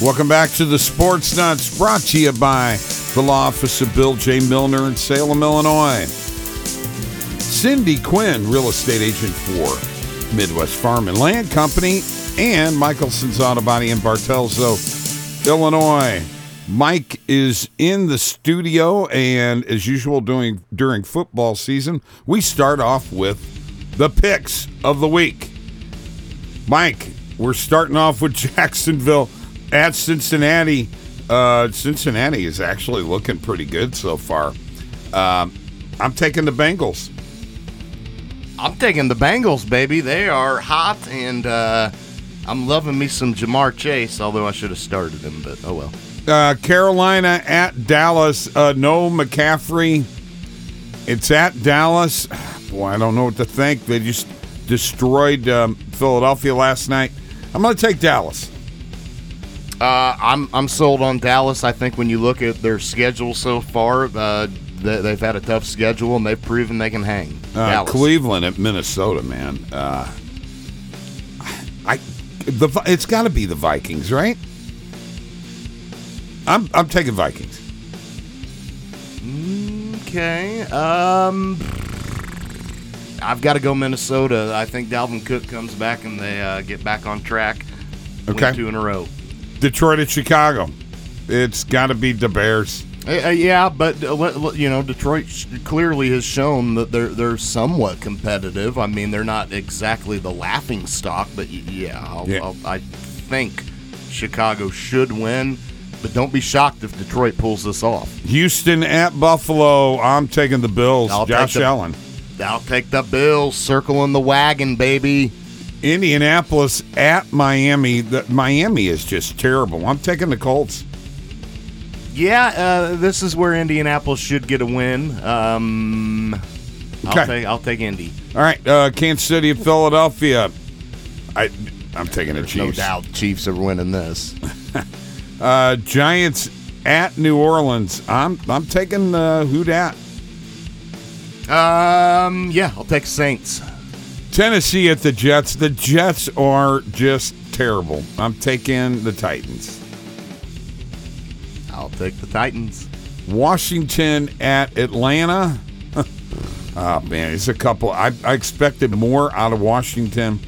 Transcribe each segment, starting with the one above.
Welcome back to the Sports Nutz, brought to you by the law office of Bill J. Milner in Salem, Illinois. Cindy Quinn, real estate agent for Midwest Farm and Land Company, and Michelson's Auto Body in Bartelso, Illinois. Mike is in the studio, and as usual, doing during football season, we start off with the picks of the week. Mike, we're starting off with Jacksonville at Cincinnati. Uh, Cincinnati is actually looking pretty good so far. Um, I'm taking the Bengals. I'm taking the Bengals, baby. They are hot, and uh, I'm loving me some Ja'Marr Chase, although I should have started him, but oh well. Uh, Carolina at Dallas. Uh, no McCaffrey. It's at Dallas. Boy, I don't know what to think. They just destroyed um, Philadelphia last night. I'm going to take Dallas. Uh, I'm I'm sold on Dallas. I think when you look at their schedule so far, uh, they, they've had a tough schedule and they've proven they can hang. Uh. Cleveland at Minnesota, man. Uh, I the it's got to be the Vikings, right? I'm I'm taking Vikings. Okay. Um, I've got to go Minnesota. I think Dalvin Cook comes back and they uh, get back on track. Win Okay. two in a row. Detroit at Chicago. It's got to be the Bears. Uh, uh, yeah, but uh, you know, Detroit clearly has shown that they're they're somewhat competitive. I mean, they're not exactly the laughing stock, but yeah, I'll, Yeah. I'll, I think Chicago should win. But don't be shocked if Detroit pulls this off. Houston at Buffalo. I'm taking the Bills. I'll Josh the- Allen. I'll take the Bills, circling the wagon, baby. Indianapolis at Miami. The, Miami is just terrible. I'm taking the Colts. Yeah, uh, this is where Indianapolis should get a win. Um, Okay. I'll take I'll take Indy. All right, uh, Kansas City at Philadelphia. I I'm taking the There's no Chiefs. doubt Chiefs are winning this. Uh, Giants at New Orleans. I'm I'm taking uh, who dat. Um, yeah, I'll take Saints. Tennessee at the Jets. The Jets are just terrible. I'm taking the Titans. I'll take the Titans. Washington at Atlanta. oh man, it's a couple. I, I expected more out of Washington.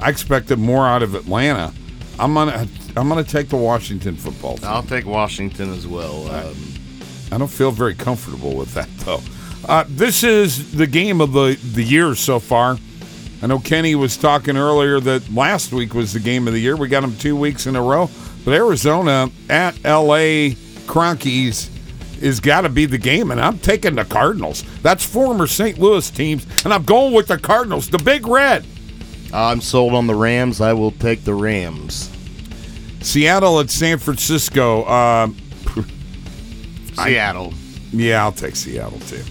I expected more out of Atlanta. I'm gonna I'm gonna take the Washington football. Team. I'll take Washington as well. Um, I don't feel very comfortable with that though. Uh, this is the game of the the year so far. I know Kenny was talking earlier that last week was the game of the year. We got them two weeks in a row, but Arizona at L.A. Cronkies is got to be the game, and I'm taking the Cardinals. That's former St. Louis teams, and I'm going with the Cardinals, the Big Red. I'm sold on the Rams. I will take the Rams. Seattle at San Francisco. Um, Seattle. yeah, I'll take Seattle too.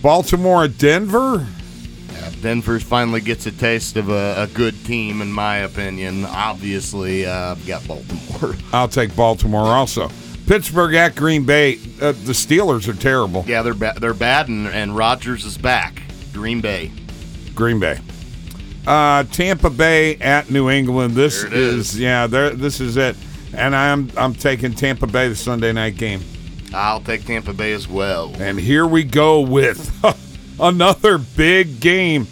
Baltimore at Denver. Yeah, Denver finally gets a taste of a, a good team, in my opinion. Obviously, uh, I've got Baltimore. I'll take Baltimore also. Pittsburgh at Green Bay. Uh, the Steelers are terrible. yeah, they're ba- they're bad, and, and Rodgers is back. Green Bay. Green Bay. Uh, Tampa Bay at New England. This is, is. yeah, there. This is it. And I'm I'm taking Tampa Bay the Sunday night game. I'll take Tampa Bay as well. And here we go with another big game.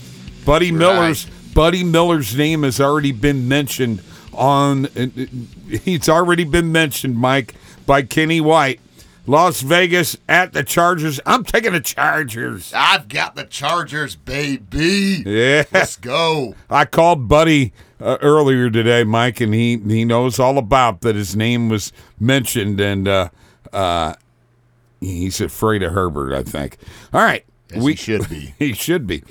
Buddy Miller's Buddy Miller's name has already been mentioned on. He's already been mentioned, Mike, by Kenny White. Las Vegas at the Chargers. I'm taking the Chargers. I've got the Chargers, baby. Yeah, Let's go. I called Buddy uh, earlier today, Mike, and he he knows all about that. His name was mentioned, and uh, uh, he's afraid of Herbert. I think. All right, As he should be. he should be.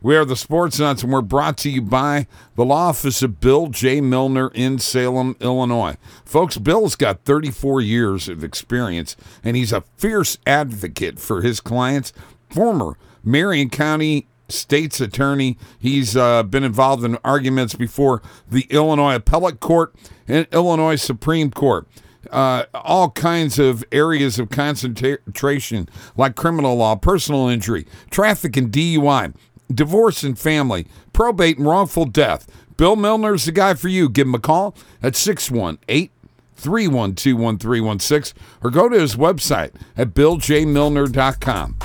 We are the Sports Nutz, and we're brought to you by the law office of Bill J. Milner in Salem, Illinois. Folks, Bill's got 34 years of experience, and he's a fierce advocate for his clients. Former Marion County State's attorney, he's uh, been involved in arguments before the Illinois Appellate Court and Illinois Supreme Court uh, all kinds of areas of concentration like criminal law, personal injury, traffic and DUI, divorce and family, probate and wrongful death. Bill Milner's the guy for you. Give him a call at 618 312 1316 or go to his website at billjmilner.com.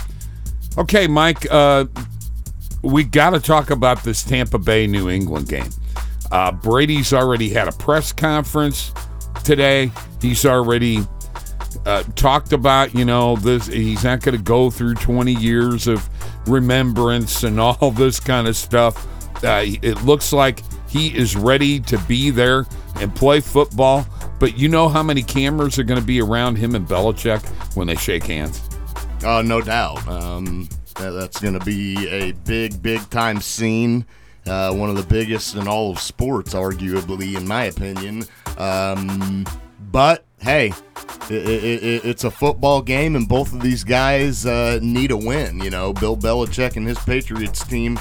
Okay, Mike, uh, we got to talk about this Tampa Bay New England game. Uh, Brady's already had a press conference today. He's already uh, talked about, you know, this. He's not going to go through 20 years of remembrance and all this kind of stuff. Uh, it looks like he is ready to be there and play football. But you know how many cameras are going to be around him and Belichick when they shake hands? Uh, no doubt. Um, that's going to be a big, big time scene. Uh, one of the biggest in all of sports, arguably, in my opinion. Um, but hey, i i i it's a football game, and both of these guys uh, need a win. You know, Bill Belichick and his Patriots team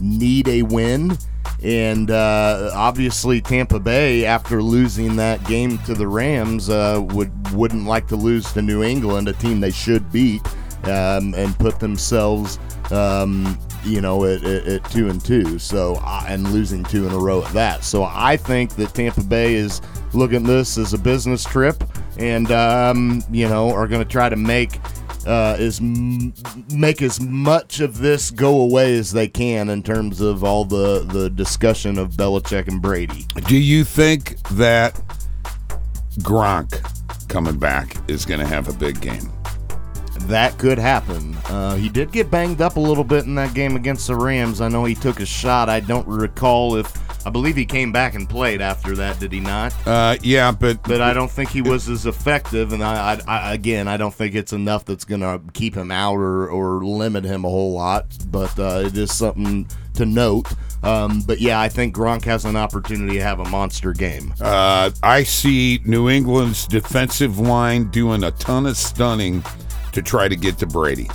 need a win. And uh, obviously, Tampa Bay, after losing that game to the Rams, uh, would wouldn't like to lose to New England, a team they should beat, um, and put themselves, um, you know, at, at, at two and two. So and losing two in a row at that. So I think that Tampa Bay is looking at this as a business trip, and um, you know, are going to try to make uh, is m- make as much of this go away as they can in terms of all the the discussion of Belichick and Brady. Do you think that Gronk coming back is going to have a big game? That could happen. Uh, he did get banged up a little bit in that game against the Rams. I know he took a shot. I don't recall if I believe he came back and played after that. Did he not? Uh, yeah, but But I don't think he was as effective. And I, I, I again, I don't think it's enough that's going to keep him out or, or limit him a whole lot. But uh, it is something to note. Um, but yeah, I think Gronk has an opportunity to have a monster game. uh, I see New England's defensive line doing a ton of stunning to try to get to Brady.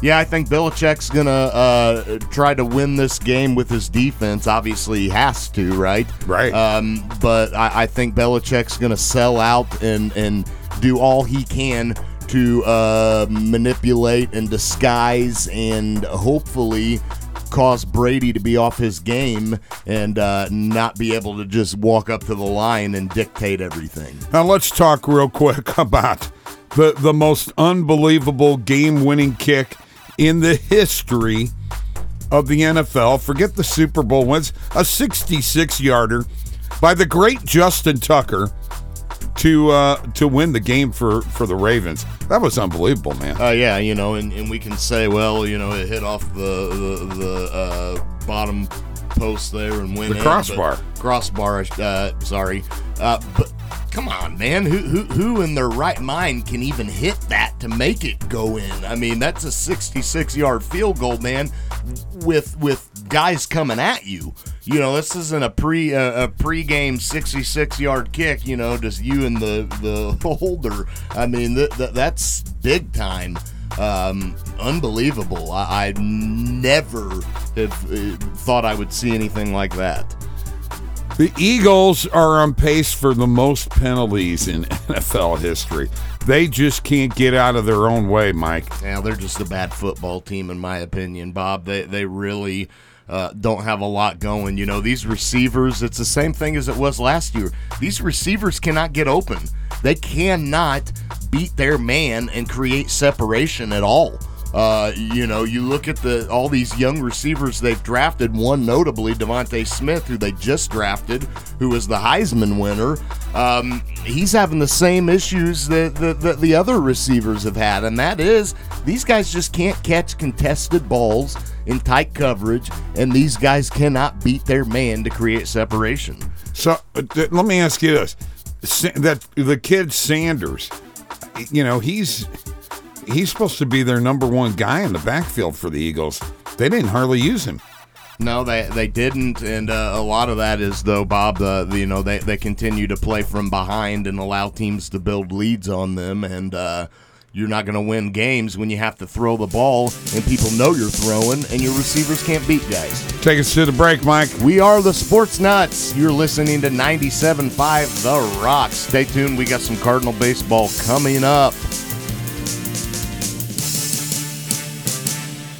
Yeah, I think Belichick's gonna uh, try to win this game with his defense. Obviously, he has to, right? Right. Um, but I, I think Belichick's gonna sell out and and do all he can to uh, manipulate and disguise and hopefully cause Brady to be off his game and uh, not be able to just walk up to the line and dictate everything. Now let's talk real quick about the the most unbelievable game-winning kick in the history of the NFL. Forget the Super Bowl wins, a 66-yarder by the great Justin Tucker to uh, to win the game for for the Ravens. That was unbelievable, man. Uh, yeah, you know, and, and we can say, well, you know, it hit off the the, the uh, bottom post there and went The in, crossbar. but- crossbar. Uh, sorry, uh, but come on, man, who who who in their right mind can even hit that to make it go in? I mean, that's a 66 yard field goal, man, with with guys coming at you. You know, this isn't a pre uh, a pregame 66 yard kick. You know, just you and the the holder. I mean, th- th- that's big time. Um, unbelievable. I, I never have uh, thought I would see anything like that. The Eagles are on pace for the most penalties in NFL history. They just can't get out of their own way, Mike. Yeah, they're just a bad football team, in my opinion, Bob. They they really uh, don't have a lot going. You know, these receivers, it's the same thing as it was last year. These receivers cannot get open. They cannot beat their man and create separation at all. Uh, you know, you look at the all these young receivers they've drafted. One notably, DeVonta Smith, who they just drafted, who was the Heisman winner. Um, he's having the same issues that, that, that the other receivers have had, and that is these guys just can't catch contested balls in tight coverage, and these guys cannot beat their man to create separation. So uh, th- let me ask you this: that the kid Sanders, you know, he's he's supposed to be their number one guy in the backfield for the Eagles. They didn't hardly use him. No, they they didn't, and uh, a lot of that is though, Bob. Uh, you know, they they continue to play from behind and allow teams to build leads on them, and uh, you're not going to win games when you have to throw the ball and people know you're throwing, and your receivers can't beat guys. Take us to the break, Mike. We are the Sports Nutz. You're listening to 97.5 The Rock. Stay tuned. We got some Cardinal baseball coming up.